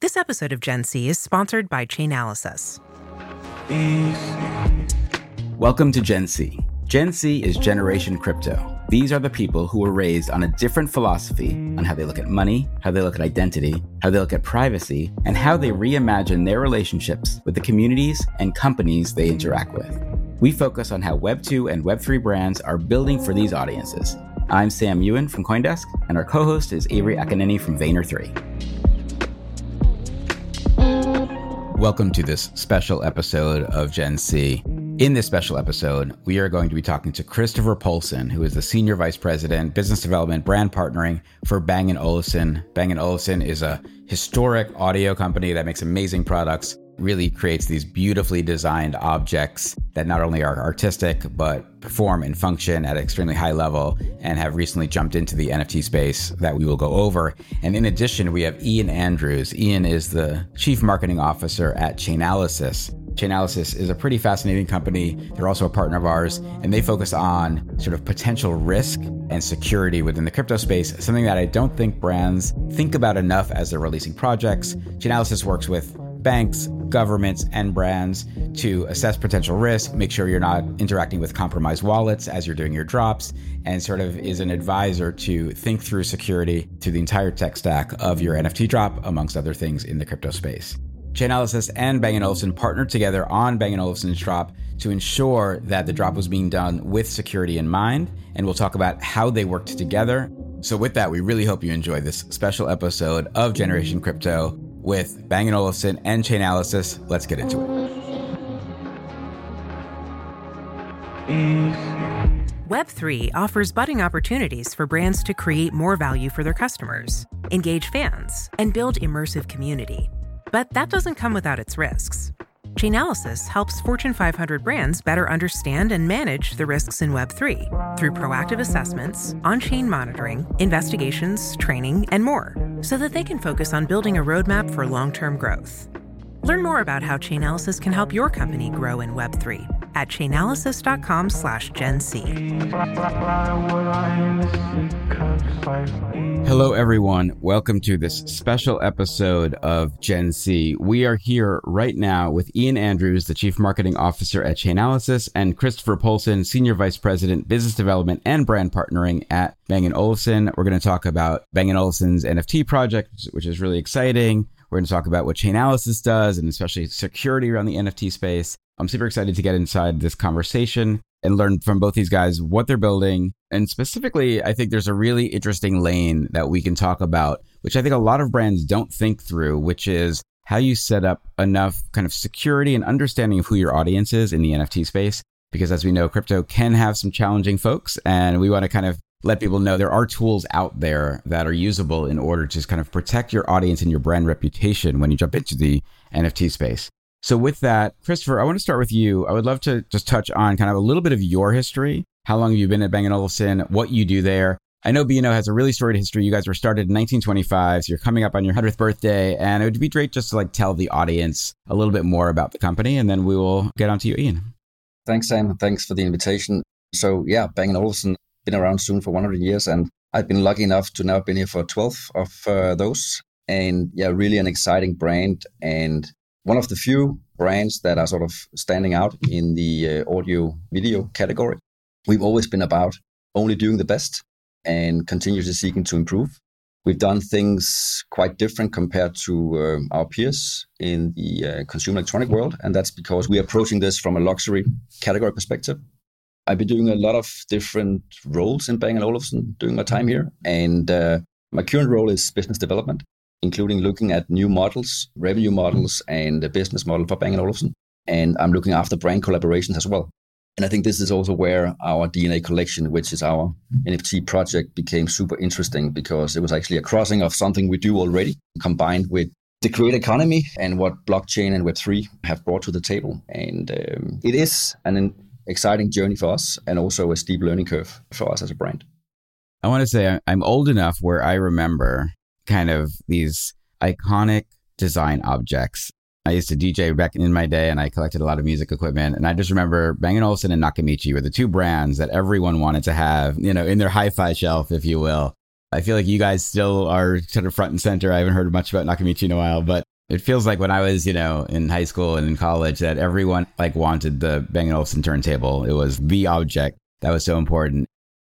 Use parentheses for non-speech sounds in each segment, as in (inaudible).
This episode of Gen C is sponsored by Chainalysis. Welcome to Gen C. Gen C is Generation Crypto. These are the people who were raised on a different philosophy on how they look at money, how they look at identity, how they look at privacy, and how they reimagine their relationships with the communities and companies they interact with. We focus on how Web2 and Web3 brands are building for these audiences. I'm Sam Ewen from Coindesk, and our co host is Avery Akkineni from Vayner3. Welcome to this special episode of Gen C. In this special episode, we are going to be talking to Christoffer Poulsen, who is the Senior Vice President, Business Development, Brand Partnering for Bang & Olufsen. Bang & Olufsen is a historic audio company that makes amazing products really creates these beautifully designed objects that not only are artistic, but perform and function at an extremely high level and have recently jumped into the NFT space that we will go over. And in addition, we have Ian Andrews. Ian is the Chief Marketing Officer at Chainalysis. Chainalysis is a pretty fascinating company. They're also a partner of ours, and they focus on sort of potential risk and security within the crypto space, something that I don't think brands think about enough as they're releasing projects. Chainalysis works with banks, governments, and brands to assess potential risk, make sure you're not interacting with compromised wallets as you're doing your drops, and sort of is an advisor to think through security to the entire tech stack of your NFT drop, amongst other things in the crypto space. Chainalysis and Bang & Olufsen partnered together on Bang & Olufsen's drop to ensure that the drop was being done with security in mind, and we'll talk about how they worked together. So with that, we really hope you enjoy this special episode of Generation Crypto with Bang & Olufsen and Chainalysis. Let's get into it. Web3 offers budding opportunities for brands to create more value for their customers, engage fans, and build immersive community. But that doesn't come without its risks. Chainalysis helps Fortune 500 brands better understand and manage the risks in Web3 through proactive assessments, on chain monitoring, investigations, training, and more, so that they can focus on building a roadmap for long term growth. Learn more about how Chainalysis can help your company grow in Web3 at chainalysis.com slash Gen C. Hello, everyone. Welcome to this special episode of Gen C. We are here right now with Ian Andrews, the Chief Marketing Officer at Chainalysis, and Christoffer Poulsen, Senior Vice President, Business Development and Brand Partnering at Bang & Olufsen. We're going to talk about Bang & Olufsen's NFT project, which is really exciting. We're going to talk about what Chainalysis does and especially security around the NFT space. I'm super excited to get inside this conversation and learn from both these guys what they're building. And specifically, I think there's a really interesting lane that we can talk about, which I think a lot of brands don't think through, which is how you set up enough kind of security and understanding of who your audience is in the NFT space. Because as we know, crypto can have some challenging folks, and we want to kind of let people know there are tools out there that are usable in order to kind of protect your audience and your brand reputation when you jump into the NFT space. So, with that, Christoffer, I want to start with you. I would love to just touch on kind of a little bit of your history. How long have you been at Bang & Olufsen? What you do there? I know B&O has a really storied history. You guys were started in 1925, so you're coming up on your 100th birthday, and it would be great just to like tell the audience a little bit more about the company, and then we will get on to you, Ian. Thanks, Sam. Thanks for the invitation. So, yeah, Bang & Olufsen been around soon for 100 years, and I've been lucky enough to now been here for 12 of uh, those. And yeah, really an exciting brand and one of the few brands that are sort of standing out in the uh, audio video category. We've always been about only doing the best and continuously seeking to improve. We've done things quite different compared to um, our peers in the uh, consumer electronic world, and that's because we're approaching this from a luxury category perspective. I've been doing a lot of different roles in Bang & Olufsen during my time here, and uh, my current role is business development, including looking at new models, revenue models, and the business model for Bang & Olufsen. And I'm looking after brand collaborations as well. And I think this is also where our DNA collection, which is our NFT project, became super interesting because it was actually a crossing of something we do already combined with the create economy and what blockchain and Web3 have brought to the table. And um, it is an exciting journey for us and also a steep learning curve for us as a brand. I want to say I'm old enough where I remember kind of these iconic design objects I used to DJ back in my day and I collected a lot of music equipment. And I just remember Bang & Olufsen and Nakamichi were the two brands that everyone wanted to have, you know, in their hi fi shelf, if you will. I feel like you guys still are sort of front and center. I haven't heard much about Nakamichi in a while, but it feels like when I was, you know, in high school and in college that everyone like wanted the Bang & Olufsen turntable. It was the object that was so important.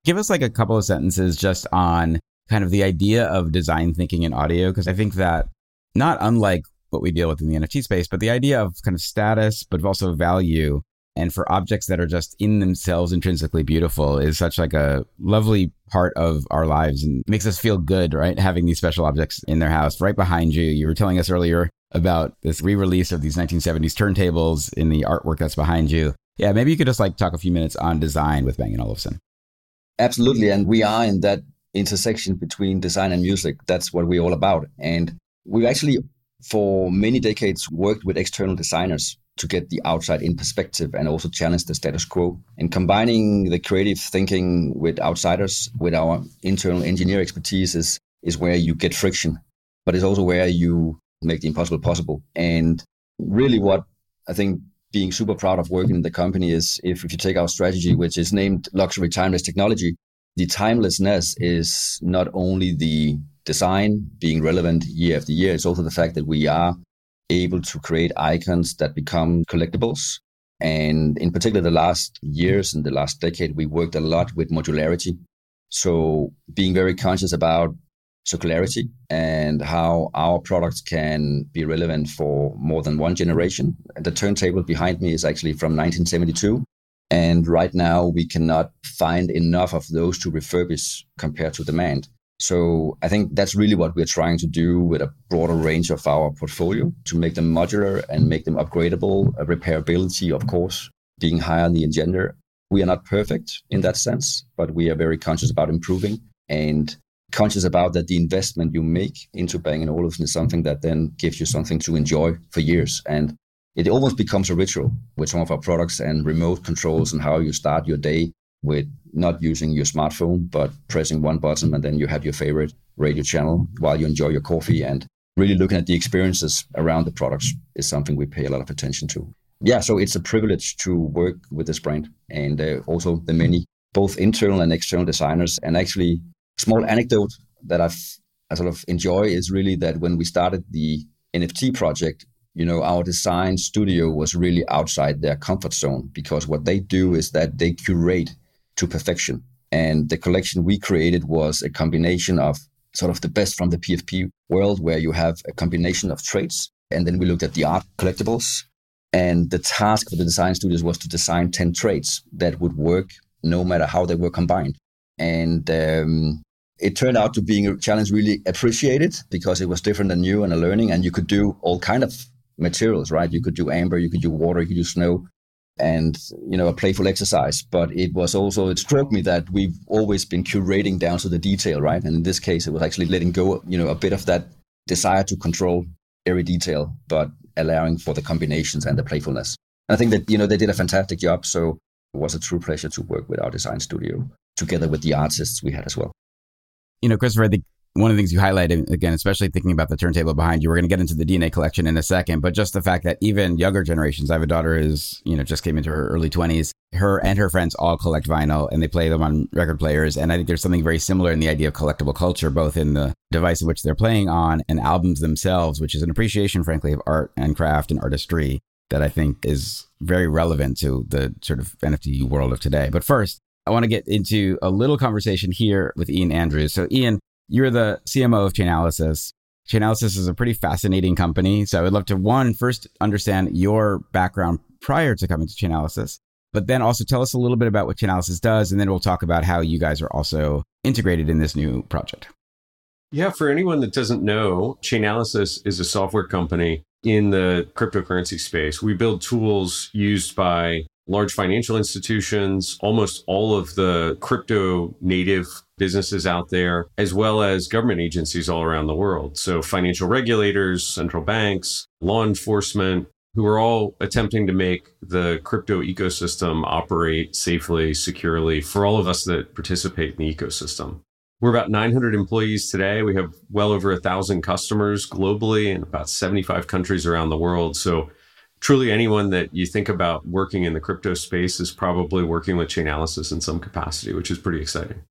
Give us like a couple of sentences just on kind of the idea of design thinking in audio, because I think that not unlike what we deal with in the NFT space, but the idea of kind of status, but also value and for objects that are just in themselves intrinsically beautiful is such like a lovely part of our lives and makes us feel good, right? Having these special objects in their house right behind you. You were telling us earlier about this re-release of these 1970s turntables in the artwork that's behind you. Yeah, maybe you could just like talk a few minutes on design with Bang & Olufsen. Absolutely. And we are in that intersection between design and music. That's what we're all about. And we've actually for many decades worked with external designers to get the outside in perspective and also challenge the status quo. And combining the creative thinking with outsiders, with our internal engineer expertise, is, is where you get friction, but it's also where you make the impossible possible. And really, what I think being super proud of working in the company is if, if you take our strategy, which is named Luxury Timeless Technology, the timelessness is not only the design being relevant year after year. It's also the fact that we are able to create icons that become collectibles. And in particular, the last years and the last decade, we worked a lot with modularity. So being very conscious about circularity and how our products can be relevant for more than one generation. The turntable behind me is actually from 1972. And right now, we cannot find enough of those to refurbish compared to demand. So I think that's really what we're trying to do with a broader range of our portfolio to make them modular and make them upgradable, repairability, of course, being higher on the agenda. We are not perfect in that sense, but we are very conscious about improving and conscious about that the investment you make into Bang & Olufsen is something that then gives you something to enjoy for years. And it almost becomes a ritual with some of our products and remote controls and how you start your day with not using your smartphone, but pressing one button and then you have your favorite radio channel while you enjoy your coffee and really looking at the experiences around the products is something we pay a lot of attention to. Yeah, so it's a privilege to work with this brand and uh, also the many both internal and external designers. And actually, small anecdote that I've I sort of enjoy is really that when we started the NFT project, you know, our design studio was really outside their comfort zone because what they do is that they curate to perfection. And the collection we created was a combination of sort of the best from the PFP world, where you have a combination of traits. And then we looked at the art collectibles. And the task for the design studios was to design 10 traits that would work no matter how they were combined. And um, it turned out to being a challenge really appreciated because it was different and new and a learning. And you could do all kind of materials, right? You could do amber, you could do water, you could do snow and you know a playful exercise. But it was also it struck me that we've always been curating down to the detail right? And in this case it was actually letting go you know a bit of that desire to control every detail but allowing for the combinations and the playfulness. And i think that you know they did a fantastic job. So it was a true pleasure to work with our design studio together with the artists we had as well. You know christoffer i think one of the things you highlighted again, especially thinking about the turntable behind you, we're going to get into the DNA collection in a second, but just the fact that even younger generations, I have a daughter who's, you know, just came into her early 20s. Her and her friends all collect vinyl and they play them on record players. And I think there's something very similar in the idea of collectible culture, both in the device in which they're playing on and albums themselves, which is an appreciation, frankly, of art and craft and artistry that I think is very relevant to the sort of NFT world of today. But first, I want to get into a little conversation here with Ian Andrews. So, Ian, you're the CMO of Chainalysis. Chainalysis is a pretty fascinating company. So I would love to, one, first understand your background prior to coming to Chainalysis, but then also tell us a little bit about what Chainalysis does. And then we'll talk about how you guys are also integrated in this new project. Yeah, for anyone that doesn't know, Chainalysis is a software company in the cryptocurrency space. We build tools used by large financial institutions, almost all of the crypto native businesses out there, as well as government agencies all around the world. So, financial regulators, central banks, law enforcement, who are all attempting to make the crypto ecosystem operate safely, securely for all of us that participate in the ecosystem. We're about 900 employees today. We have well over a thousand customers globally in about 75 countries around the world. So truly anyone that you think about working in the crypto space is probably working with Chainalysis in some capacity, which is pretty exciting.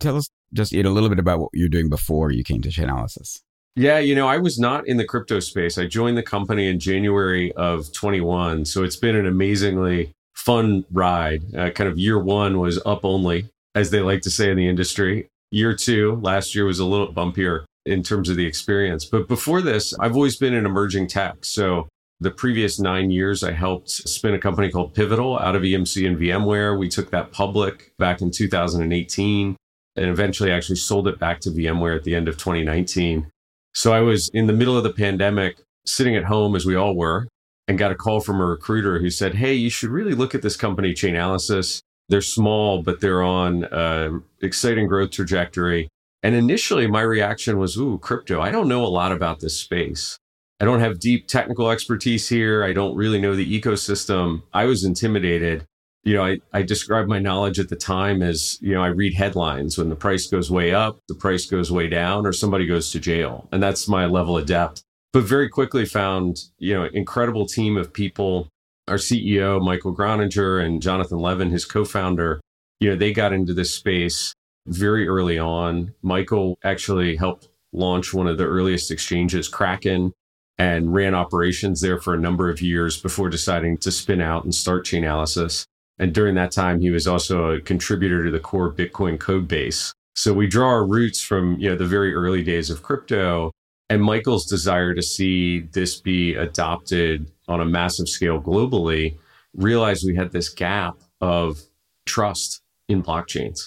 Tell us just a little bit about what you're doing before you came to Chainalysis. Yeah, you know, I was not in the crypto space. I joined the company in January of 21. So it's been an amazingly fun ride. Uh, kind of year one was up only, as they like to say in the industry. Year two, last year was a little bumpier in terms of the experience. But before this, I've always been in emerging tech. So the previous nine years, I helped spin a company called Pivotal out of EMC and VMware. We took that public back in 2018 and eventually actually sold it back to VMware at the end of 2019. So I was in the middle of the pandemic, sitting at home as we all were, and got a call from a recruiter who said, Hey, you should really look at this company, Chainalysis. They're small, but they're on an exciting growth trajectory. And initially, my reaction was, Ooh, crypto. I don't know a lot about this space. I don't have deep technical expertise here. I don't really know the ecosystem. I was intimidated. You know, I, I described my knowledge at the time as, you know, I read headlines when the price goes way up, the price goes way down, or somebody goes to jail. And that's my level of depth. But very quickly found, you know, incredible team of people our CEO, Michael Gronager, and Jonathan Levin, his co founder, you know, they got into this space very early on. Michael actually helped launch one of the earliest exchanges, Kraken, and ran operations there for a number of years before deciding to spin out and start Chainalysis. And during that time, he was also a contributor to the core Bitcoin code base. So we draw our roots from you know the very early days of crypto and Michael's desire to see this be adopted on a massive scale globally, realized we had this gap of trust in blockchains.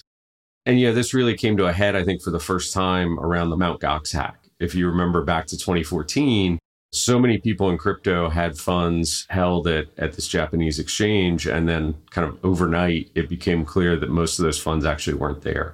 And yeah, this really came to a head, I think, for the first time around the Mt. Gox hack. If you remember back to 2014, so many people in crypto had funds held at, at this Japanese exchange. And then, kind of overnight, it became clear that most of those funds actually weren't there.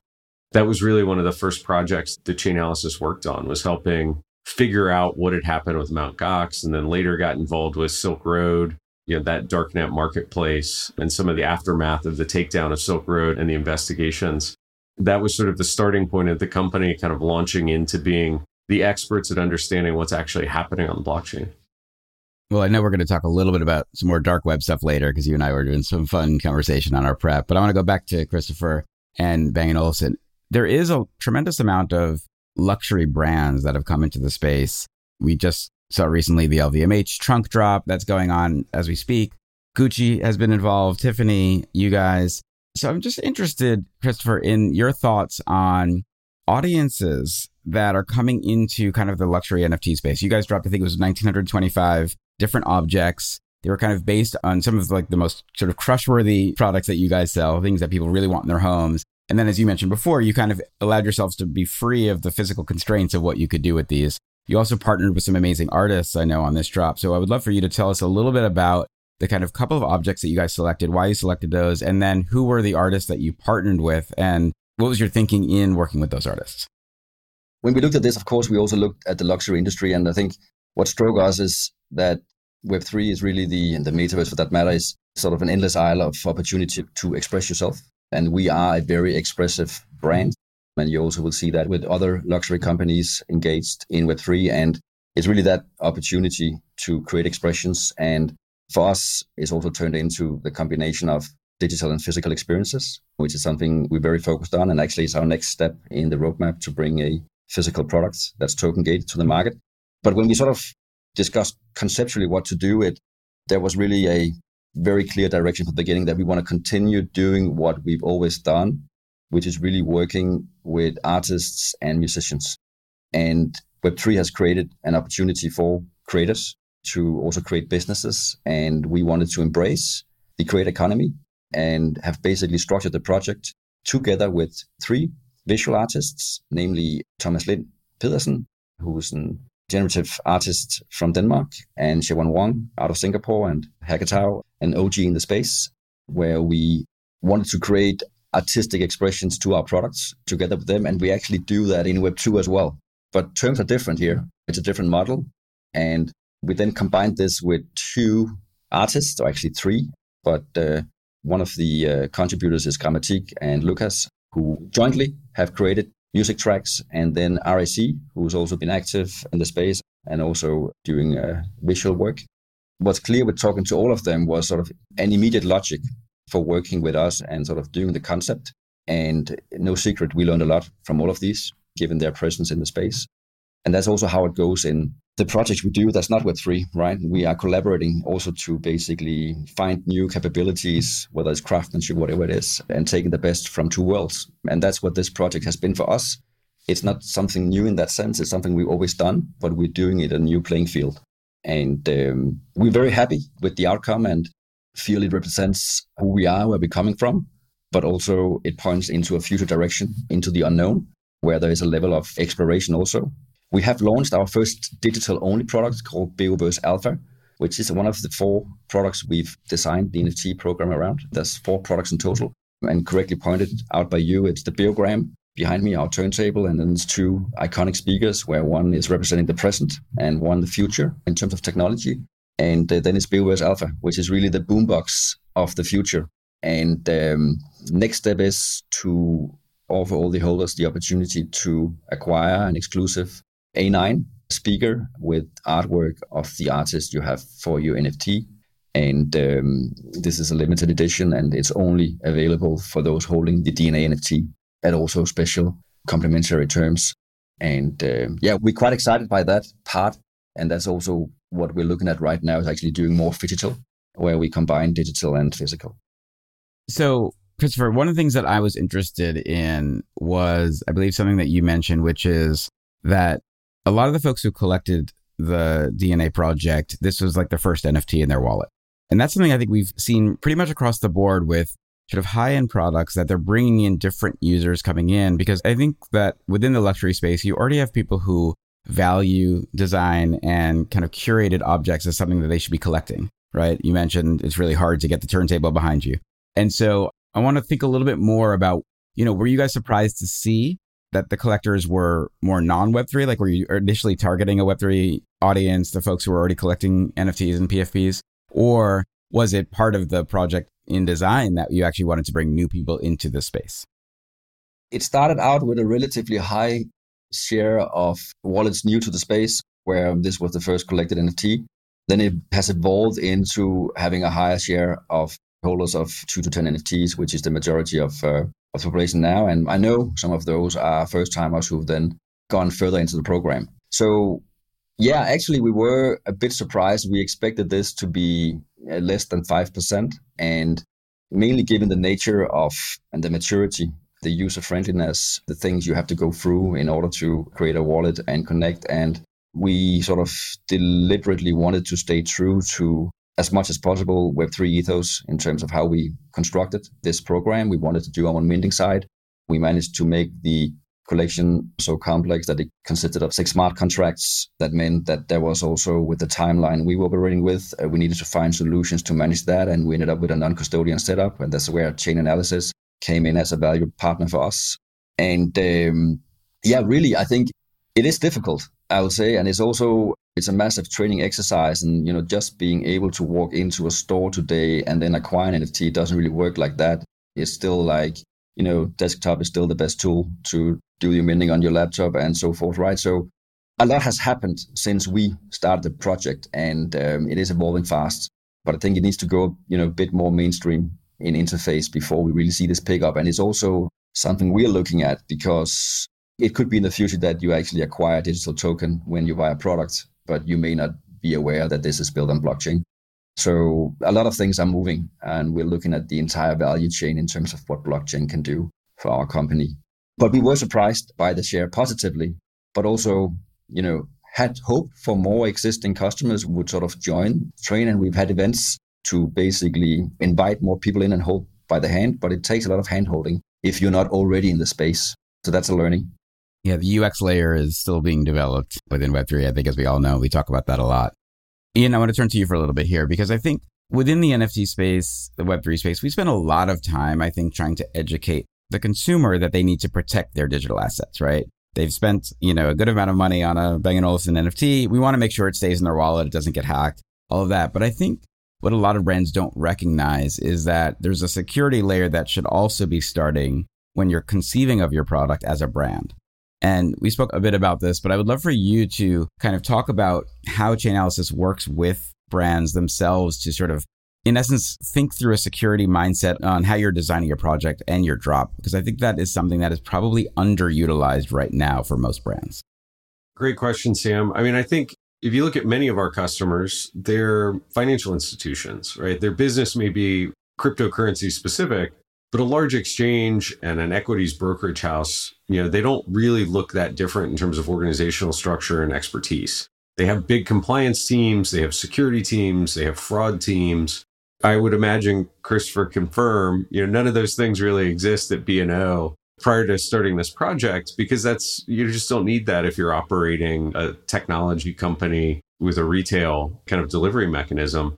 That was really one of the first projects that Chainalysis worked on was helping figure out what had happened with Mt. Gox, and then later got involved with Silk Road, you know, that darknet marketplace and some of the aftermath of the takedown of Silk Road and the investigations. That was sort of the starting point of the company kind of launching into being the experts at understanding what's actually happening on the blockchain. Well, I know we're going to talk a little bit about some more dark web stuff later because you and I were doing some fun conversation on our prep. But I want to go back to Christoffer and Bang & Olufsen. There is a tremendous amount of luxury brands that have come into the space. We just saw recently the LVMH trunk drop that's going on as we speak. Gucci has been involved, Tiffany, you guys. So I'm just interested, Christoffer, in your thoughts on audiences that are coming into kind of the luxury NFT space. You guys dropped, I think it was 1925 different objects. They were kind of based on some of like the most sort of crushworthy products that you guys sell, things that people really want in their homes. And then, as you mentioned before, you kind of allowed yourselves to be free of the physical constraints of what you could do with these. You also partnered with some amazing artists I know on this drop. So I would love for you to tell us a little bit about the kind of couple of objects that you guys selected, why you selected those, and then who were the artists that you partnered with, and what was your thinking in working with those artists? When we looked at this, of course, we also looked at the luxury industry. And I think what struck us is that Web3 is really the, and the metaverse for that matter, is sort of an endless aisle of opportunity to express yourself. And we are a very expressive brand. And you also will see that with other luxury companies engaged in Web3. And it's really that opportunity to create expressions. And for us, it's also turned into the combination of digital and physical experiences, which is something we're very focused on. And actually, it's our next step in the roadmap to bring a physical product that's token gated to the market. But when we sort of discussed conceptually what to do, it there was really a very clear direction from the beginning that we want to continue doing what we've always done, which is really working with artists and musicians. And Web3 has created an opportunity for creators to also create businesses. And we wanted to embrace the creator economy and have basically structured the project together with three visual artists, namely Thomas Lin Pedersen, who's a generative artist from Denmark, and Shavonne Wong out of Singapore, and Hackatao, an OG in the space, where we wanted to create artistic expressions to our products together with them. And we actually do that in Web2 as well. But terms are different here. It's a different model. And we then combined this with two artists, or actually three, but uh, one of the uh, contributors is Gramatik and Lucas, who jointly have created music tracks, and then RAC, who's also been active in the space and also doing uh, visual work. What's clear with talking to all of them was sort of an immediate logic for working with us and sort of doing the concept. And no secret, we learned a lot from all of these, given their presence in the space. And that's also how it goes in the projects we do that's not Web3, right? We are collaborating also to basically find new capabilities, whether it's craftsmanship, whatever it is, and taking the best from two worlds. And that's what this project has been for us. It's not something new in that sense. It's something we've always done, but we're doing it in a new playing field. And um, we're very happy with the outcome and feel it represents who we are, where we're coming from, but also it points into a future direction, into the unknown, where there is a level of exploration also we have launched our first digital only product called Beoverse Alpha, which is one of the four products we've designed the NFT program around. There's four products in total. And correctly pointed out by you, it's the Beogram behind me, our turntable, and then there's two iconic speakers where one is representing the present and one the future in terms of technology. And uh, then it's Beoverse Alpha, which is really the boombox of the future. And um, next step is to offer all the holders the opportunity to acquire an exclusive a9 speaker with artwork of the artist you have for your NFT. And um, this is a limited edition and it's only available for those holding the DNA NFT at also special complimentary terms. And uh, yeah, we're quite excited by that part. And that's also what we're looking at right now is actually doing more digital, where we combine digital and physical. So, Christoffer, one of the things that I was interested in was, I believe, something that you mentioned, which is that a lot of the folks who collected the DNA project, this was like the first NFT in their wallet. And that's something I think we've seen pretty much across the board with sort of high end products that they're bringing in different users coming in. Because I think that within the luxury space, you already have people who value design and kind of curated objects as something that they should be collecting, right? You mentioned it's really hard to get the turntable behind you. And so I want to think a little bit more about, you know, were you guys surprised to see that the collectors were more non Web3? Like, were you initially targeting a Web3 audience, the folks who were already collecting NFTs and PFPs? Or was it part of the project in design that you actually wanted to bring new people into the space? It started out with a relatively high share of wallets new to the space, where this was the first collected NFT. Then it has evolved into having a higher share of holders of two to 10 NFTs, which is the majority of uh, of the population now. And I know some of those are first timers who've then gone further into the program. So, yeah, actually, we were a bit surprised. We expected this to be uh, less than 5%. And mainly given the nature of and the maturity, the user friendliness, the things you have to go through in order to create a wallet and connect. And we sort of deliberately wanted to stay true to as much as possible Web3 ethos in terms of how we constructed this program. We wanted to do on minting side. We managed to make the collection so complex that it consisted of six smart contracts. That meant that there was also, with the timeline we were operating with, uh, we needed to find solutions to manage that. And we ended up with a non custodian setup. And that's where Chainalysis came in as a valued partner for us. And um, yeah, really, I think it is difficult, I would say. And it's also it's a massive training exercise and you know just being able to walk into a store today and then acquire an nft doesn't really work like that. It's still like you know desktop is still the best tool to do your minting on your laptop and so forth right? So a lot has happened since we started the project and um, it is evolving fast but i think it needs to go you know a bit more mainstream in interface before we really see this pick up. And it's also something we're looking at because it could be in the future that you actually acquire a digital token when you buy a product but you may not be aware that this is built on blockchain. So a lot of things are moving, and we're looking at the entire value chain in terms of what blockchain can do for our company. But we were surprised by the share positively, but also, you know, had hope for more existing customers would sort of join train and we've had events to basically invite more people in and hold by the hand but it takes a lot of hand holding if you're not already in the space so that's a learning yeah the ux layer is still being developed within web3 i think as we all know we talk about that a lot ian i want to turn to you for a little bit here because i think within the nft space the web3 space we spend a lot of time i think trying to educate the consumer that they need to protect their digital assets right They've spent, you know, a good amount of money on a Bang & Olufsen NFT. We want to make sure it stays in their wallet, it doesn't get hacked, all of that. But I think what a lot of brands don't recognize is that there's a security layer that should also be starting when you're conceiving of your product as a brand. And we spoke a bit about this, but I would love for you to kind of talk about how Chainalysis works with brands themselves to sort of in essence, think through a security mindset on how you're designing your project and your drop, because I think that is something that is probably underutilized right now for most brands. Great question, Sam. I mean, I think if you look at many of our customers, they're financial institutions, right? Their business may be cryptocurrency specific, but a large exchange and an equities brokerage house, you know, they don't really look that different in terms of organizational structure and expertise. They have big compliance teams, they have security teams, they have fraud teams, I would imagine Christoffer confirm, you know, none of those things really exist at B&O prior to starting this project because that's you just don't need that if you're operating a technology company with a retail kind of delivery mechanism.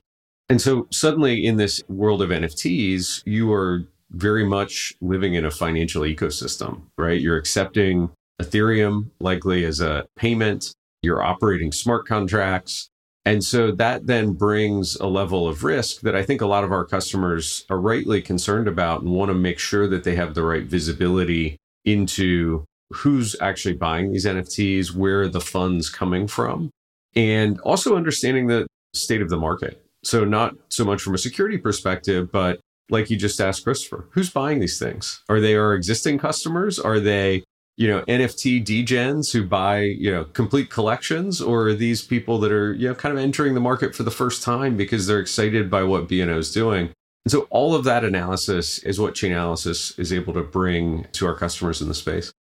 And so suddenly in this world of NFTs, you are very much living in a financial ecosystem, right? You're accepting Ethereum likely as a payment, you're operating smart contracts, and so that then brings a level of risk that I think a lot of our customers are rightly concerned about and want to make sure that they have the right visibility into who's actually buying these NFTs, where the funds coming from, and also understanding the state of the market. So not so much from a security perspective, but like you just asked Christoffer, who's buying these things? Are they our existing customers? Are they you know NFT degens who buy you know complete collections, or are these people that are you know kind of entering the market for the first time because they're excited by what B&O is doing? And so all of that analysis is what Chainalysis is able to bring to our customers in the space.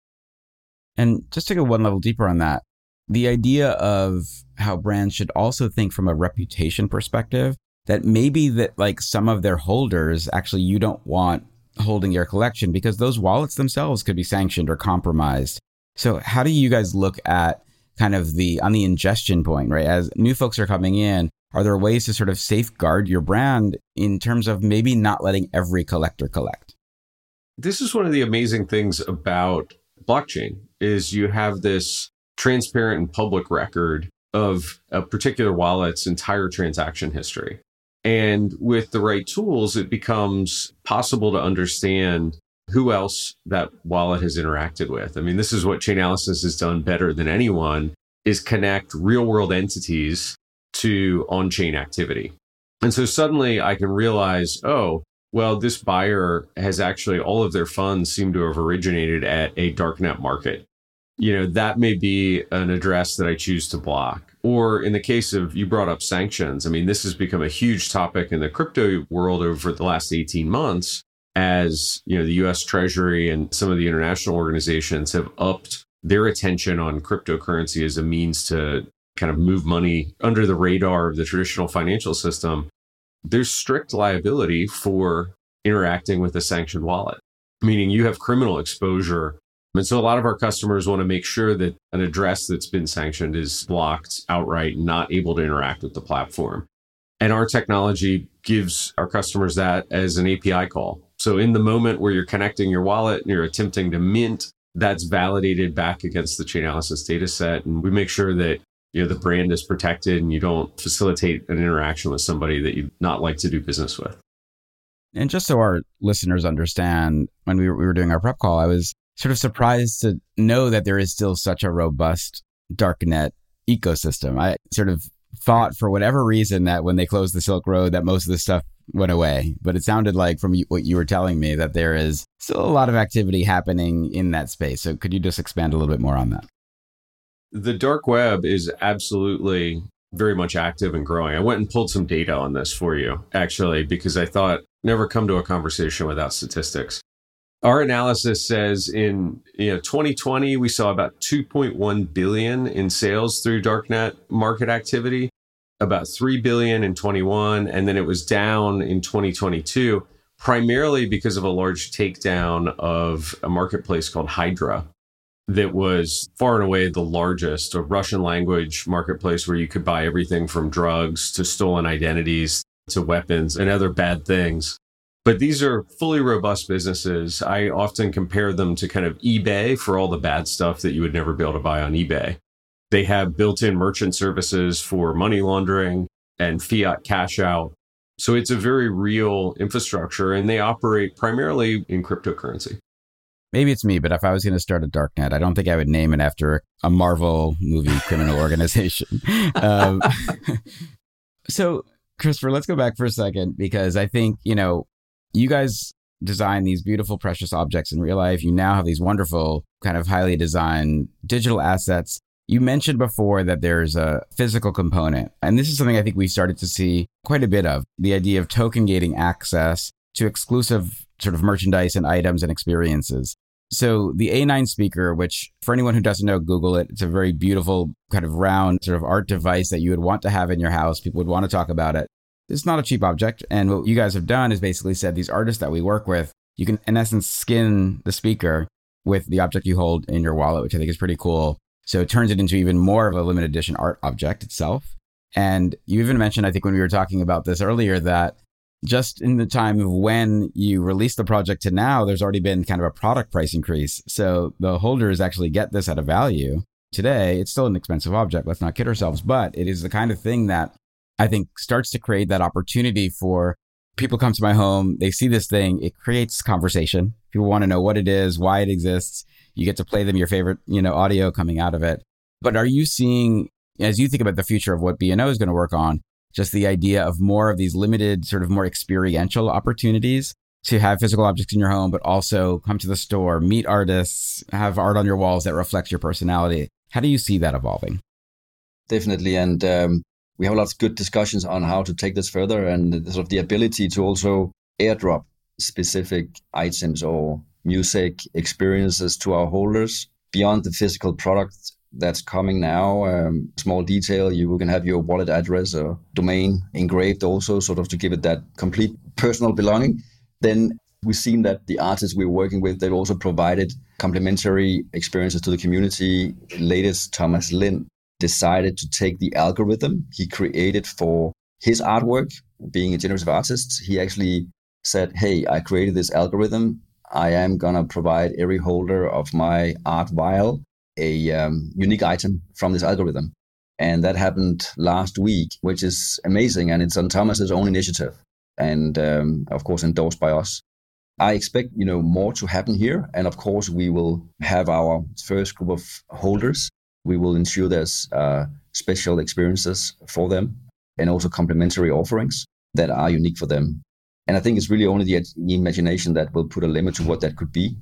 And just to go one level deeper on that, the idea of how brands should also think from a reputation perspective that maybe that like some of their holders actually you don't want holding your collection because those wallets themselves could be sanctioned or compromised. So how do you guys look at kind of the on the ingestion point, right? As new folks are coming in, are there ways to sort of safeguard your brand in terms of maybe not letting every collector collect? This is one of the amazing things about blockchain is you have this transparent and public record of a particular wallet's entire transaction history. And with the right tools, it becomes possible to understand who else that wallet has interacted with. I mean, this is what Chainalysis has done better than anyone is connect real world entities to on-chain activity. And so suddenly I can realize, oh, well, this buyer has actually all of their funds seem to have originated at a darknet market. You know, that may be an address that I choose to block. Or in the case of you brought up sanctions, I mean, this has become a huge topic in the crypto world over the last 18 months as, you know, the US Treasury and some of the international organizations have upped their attention on cryptocurrency as a means to kind of move money under the radar of the traditional financial system. There's strict liability for interacting with a sanctioned wallet, meaning you have criminal exposure and so a lot of our customers want to make sure that an address that's been sanctioned is blocked outright, not able to interact with the platform. And our technology gives our customers that as an API call. So in the moment where you're connecting your wallet and you're attempting to mint, that's validated back against the Chainalysis data set. And we make sure that you know the brand is protected and you don't facilitate an interaction with somebody that you'd not like to do business with. And just so our listeners understand, when we were, we were doing our prep call, I was sort of surprised to know that there is still such a robust darknet ecosystem. I sort of thought for whatever reason that when they closed the Silk Road that most of the stuff went away, but it sounded like from what you were telling me that there is still a lot of activity happening in that space. So could you just expand a little bit more on that? The dark web is absolutely very much active and growing. I went and pulled some data on this for you actually because I thought never come to a conversation without statistics. Our analysis says in you know 2020 we saw about 2.1 billion in sales through darknet market activity, about 3 billion in 21 and then it was down in 2022 primarily because of a large takedown of a marketplace called Hydra that was far and away the largest, a Russian language marketplace where you could buy everything from drugs to stolen identities to weapons and other bad things. But these are fully robust businesses. I often compare them to kind of eBay for all the bad stuff that you would never be able to buy on eBay. They have built in merchant services for money laundering and fiat cash out. So it's a very real infrastructure and they operate primarily in cryptocurrency. Maybe it's me, but if I was going to start a darknet, I don't think I would name it after a Marvel movie criminal (laughs) organization. Um, (laughs) so, Christoffer, let's go back for a second because I think, you know, you guys design these beautiful, precious objects in real life. You now have these wonderful, kind of highly designed digital assets. You mentioned before that there's a physical component, and this is something I think we started to see quite a bit of the idea of token gating access to exclusive sort of merchandise and items and experiences. So the A9 speaker, which for anyone who doesn't know, Google it. It's a very beautiful kind of round sort of art device that you would want to have in your house. People would want to talk about it. It's not a cheap object. And what you guys have done is basically said these artists that we work with, you can in essence skin the speaker with the object you hold in your wallet, which I think is pretty cool. So it turns it into even more of a limited edition art object itself. And you even mentioned, I think when we were talking about this earlier, that just in the time of when you release the project to now, there's already been kind of a product price increase. So the holders actually get this at a value. Today, it's still an expensive object. Let's not kid ourselves, but it is the kind of thing that I think starts to create that opportunity for people come to my home. They see this thing. It creates conversation. People want to know what it is, why it exists. You get to play them your favorite, you know, audio coming out of it. But are you seeing, as you think about the future of what B&O is going to work on, just the idea of more of these limited, sort of more experiential opportunities to have physical objects in your home, but also come to the store, meet artists, have art on your walls that reflects your personality. How do you see that evolving? Definitely. And um, we have a lot of good discussions on how to take this further and sort of the ability to also airdrop specific items or music experiences to our holders beyond the physical product that's coming now. Um, small detail, you can have your wallet address or domain engraved also, sort of to give it that complete personal belonging. Then we've seen that the artists we're working with, they've also provided complementary experiences to the community. Latest, Thomas Lin decided to take the algorithm he created for his artwork, being a generative artist. He actually said, Hey, I created this algorithm. I am going to provide every holder of my art vial a um, unique item from this algorithm. And that happened last week, which is amazing. And it's on Thomas's own initiative and, um, of course, endorsed by us. I expect, you know, more to happen here. And of course, we will have our first group of holders. We will ensure there's uh, special experiences for them and also complementary offerings that are unique for them. And I think it's really only the, imagination that will put a limit to what that could be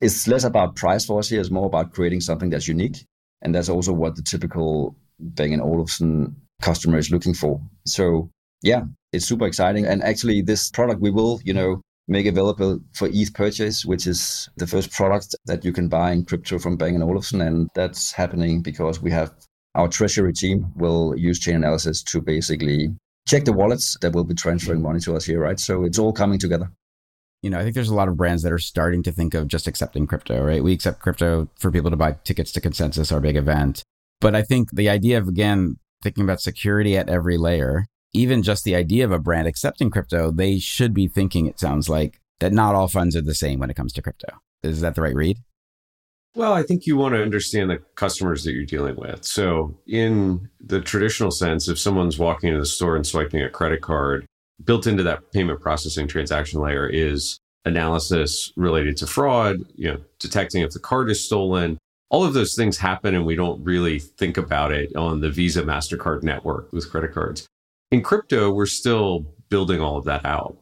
it's less about price for us here. It's more about creating something that's unique. And that's also what the typical Bang & Olufsen customer is looking for. So yeah, it's super exciting. And actually this product we will, you know, make available for ETH purchase, which is the first product that you can buy in crypto from Bang & Olufsen. And that's happening because we have our treasury team will use Chainalysis to basically check the wallets that will be transferring money to us here, right? So it's all coming together you know, I think there's a lot of brands that are starting to think of just accepting crypto, right? We accept crypto for people to buy tickets to Consensus, our big event. But I think the idea of, again, thinking about security at every layer, even just the idea of a brand accepting crypto, they should be thinking, it sounds like, that not all funds are the same when it comes to crypto. Is that the right read? Well, I think you want to understand the customers that you're dealing with. So, in the traditional sense, if someone's walking into the store and swiping a credit card, built into that payment processing transaction layer is analysis related to fraud, you know, detecting if the card is stolen. All of those things happen and we don't really think about it on the Visa MasterCard network with credit cards. In crypto, we're still building all of that out.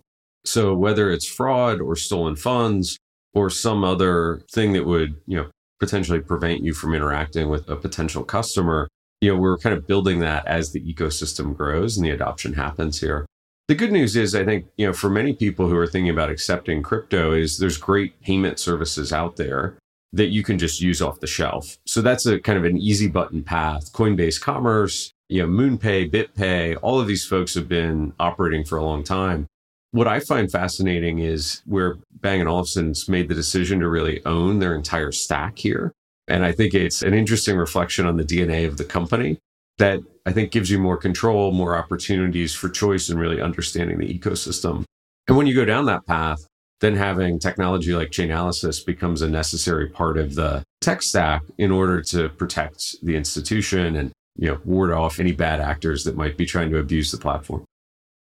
So whether it's fraud or stolen funds or some other thing that would, you know, potentially prevent you from interacting with a potential customer, you know, we're kind of building that as the ecosystem grows and the adoption happens here. The good news is, I think, you know, for many people who are thinking about accepting crypto, is there's great payment services out there that you can just use off the shelf. So that's a kind of an easy button path. Coinbase Commerce, you know, MoonPay, BitPay, all of these folks have been operating for a long time. What I find fascinating is where Bang & Olufsen's made the decision to really own their entire stack here. And I think it's an interesting reflection on the DNA of the company that I think gives you more control, more opportunities for choice and really understanding the ecosystem. And when you go down that path, then having technology like Chainalysis becomes a necessary part of the tech stack in order to protect the institution and you know ward off any bad actors that might be trying to abuse the platform.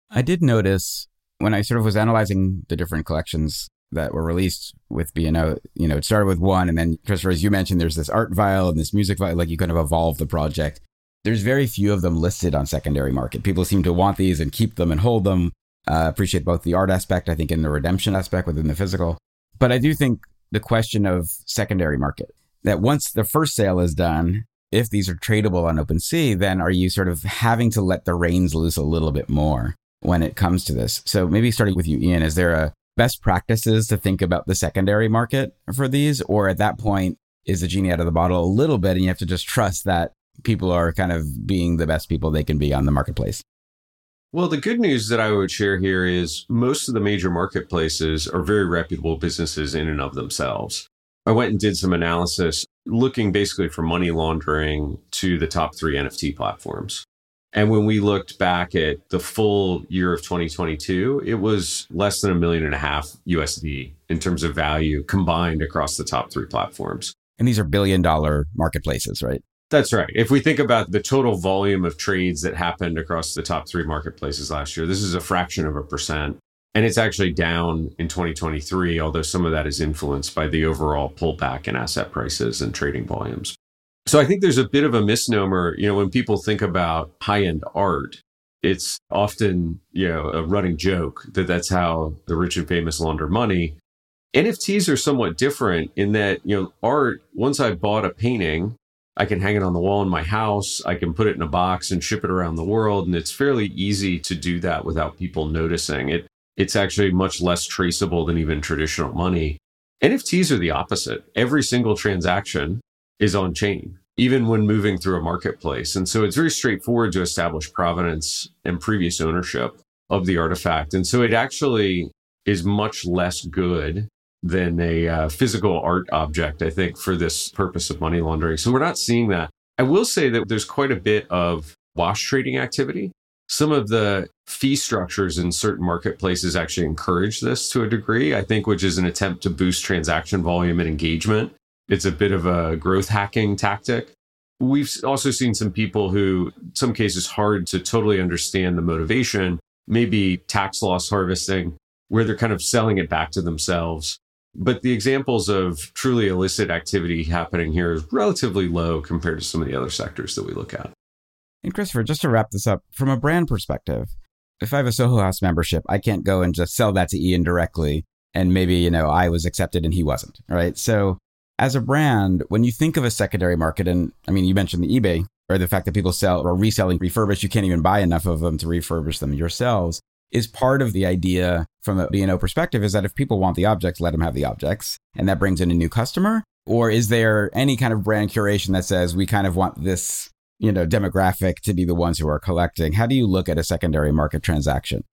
I did notice when I sort of was analyzing the different collections that were released with B&O, you know, it started with one and then Christoffer, as you mentioned, there's this art vial and this music vial, like you kind of evolve the project there's very few of them listed on secondary market. People seem to want these and keep them and hold them. Uh, appreciate both the art aspect, I think, and the redemption aspect within the physical. But I do think the question of secondary market that once the first sale is done, if these are tradable on OpenSea, then are you sort of having to let the reins loose a little bit more when it comes to this? So maybe starting with you, Ian, is there a best practices to think about the secondary market for these? Or at that point, is the genie out of the bottle a little bit and you have to just trust that people are kind of being the best people they can be on the marketplace. Well, the good news that I would share here is most of the major marketplaces are very reputable businesses in and of themselves. I went and did some analysis looking basically for money laundering to the top three NFT platforms. And when we looked back at the full year of 2022, it was less than a million and a half USD in terms of value combined across the top three platforms. And these are billion dollar marketplaces, right? That's right. If we think about the total volume of trades that happened across the top three marketplaces last year, this is a fraction of a percent. And it's actually down in 2023, although some of that is influenced by the overall pullback in asset prices and trading volumes. So I think there's a bit of a misnomer. You know, when people think about high end art, it's often, you know, a running joke that that's how the rich and famous launder money. NFTs are somewhat different in that, you know, art, once I bought a painting, I can hang it on the wall in my house. I can put it in a box and ship it around the world. And it's fairly easy to do that without people noticing it. It's actually much less traceable than even traditional money. NFTs are the opposite. Every single transaction is on chain, even when moving through a marketplace. And so it's very straightforward to establish provenance and previous ownership of the artifact. And so it actually is much less good than a uh, physical art object, I think, for this purpose of money laundering. So we're not seeing that. I will say that there's quite a bit of wash trading activity. Some of the fee structures in certain marketplaces actually encourage this to a degree, I think, which is an attempt to boost transaction volume and engagement. It's a bit of a growth hacking tactic. We've also seen some people who, some cases, hard to totally understand the motivation, maybe tax loss harvesting, where they're kind of selling it back to themselves but the examples of truly illicit activity happening here is relatively low compared to some of the other sectors that we look at. And Christoffer, just to wrap this up, from a brand perspective, if I have a Soho House membership, I can't go and just sell that to Ian directly. And maybe, you know, I was accepted and he wasn't, right? So as a brand, when you think of a secondary market, and I mean, you mentioned the eBay or the fact that people sell or reselling refurbished, you can't even buy enough of them to refurbish them yourselves is part of the idea from a B&O perspective is that if people want the objects, let them have the objects. And that brings in a new customer. Or is there any kind of brand curation that says we kind of want this, you know, demographic to be the ones who are collecting? How do you look at a secondary market transaction?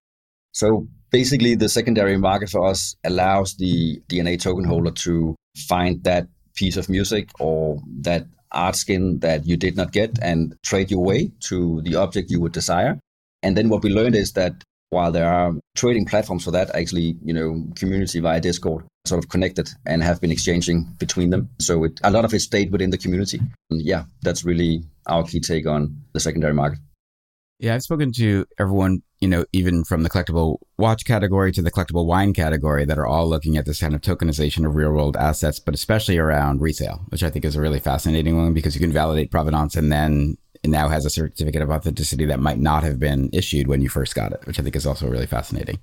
So basically the secondary market for us allows the DNA token holder to find that piece of music or that art skin that you did not get and trade your way to the object you would desire. And then what we learned is that while there are trading platforms for that, actually, you know, community via Discord sort of connected and have been exchanging between them. So it, a lot of it stayed within the community. And yeah, that's really our key take on the secondary market. Yeah, I've spoken to everyone, you know, even from the collectible watch category to the collectible wine category that are all looking at this kind of tokenization of real world assets, but especially around resale, which I think is a really fascinating one because you can validate provenance and then it now has a certificate of authenticity that might not have been issued when you first got it, which I think is also really fascinating.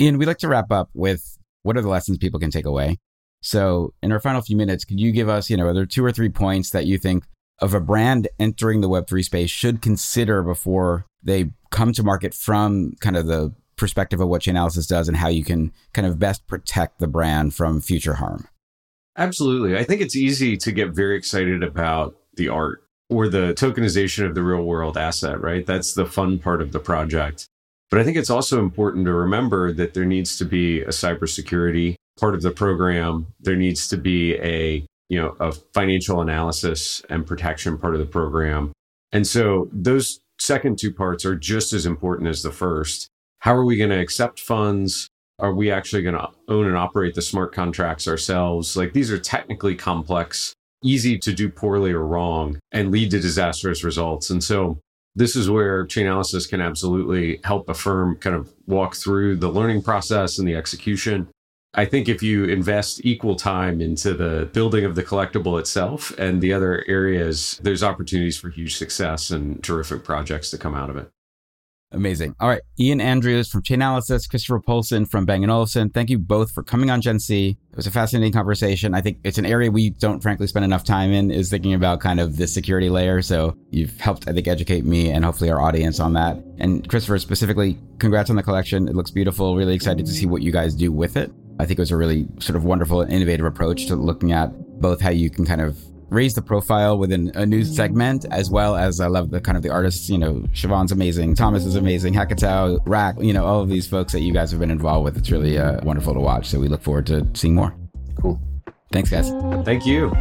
Ian, we'd like to wrap up with what are the lessons people can take away? So, in our final few minutes, could you give us, you know, are there two or three points that you think of a brand entering the Web3 space should consider before they come to market from kind of the perspective of what Chainalysis does and how you can kind of best protect the brand from future harm. Absolutely. I think it's easy to get very excited about the art or the tokenization of the real world asset, right? That's the fun part of the project. But I think it's also important to remember that there needs to be a cybersecurity part of the program. There needs to be a, you know, a financial analysis and protection part of the program. And so those second two parts are just as important as the first. How are we going to accept funds? Are we actually going to own and operate the smart contracts ourselves? Like these are technically complex, easy to do poorly or wrong and lead to disastrous results. And so this is where Chainalysis can absolutely help a firm kind of walk through the learning process and the execution. I think if you invest equal time into the building of the collectible itself and the other areas, there's opportunities for huge success and terrific projects to come out of it. Amazing. All right. Ian Andrews from Chainalysis, Christoffer Poulsen from Bang & Olufsen. Thank you both for coming on Gen C. It was a fascinating conversation. I think it's an area we don't frankly spend enough time in is thinking about kind of the security layer. So you've helped, I think, educate me and hopefully our audience on that. And Christoffer, specifically, congrats on the collection. It looks beautiful. Really excited to see what you guys do with it. I think it was a really sort of wonderful and innovative approach to looking at both how you can kind of raise the profile within a new segment, as well as I love the kind of the artists. You know, Shavonne's amazing, Thomas is amazing, Hackatow, Rack. You know, all of these folks that you guys have been involved with. It's really uh, wonderful to watch. So we look forward to seeing more. Cool. Thanks, guys. Thank you.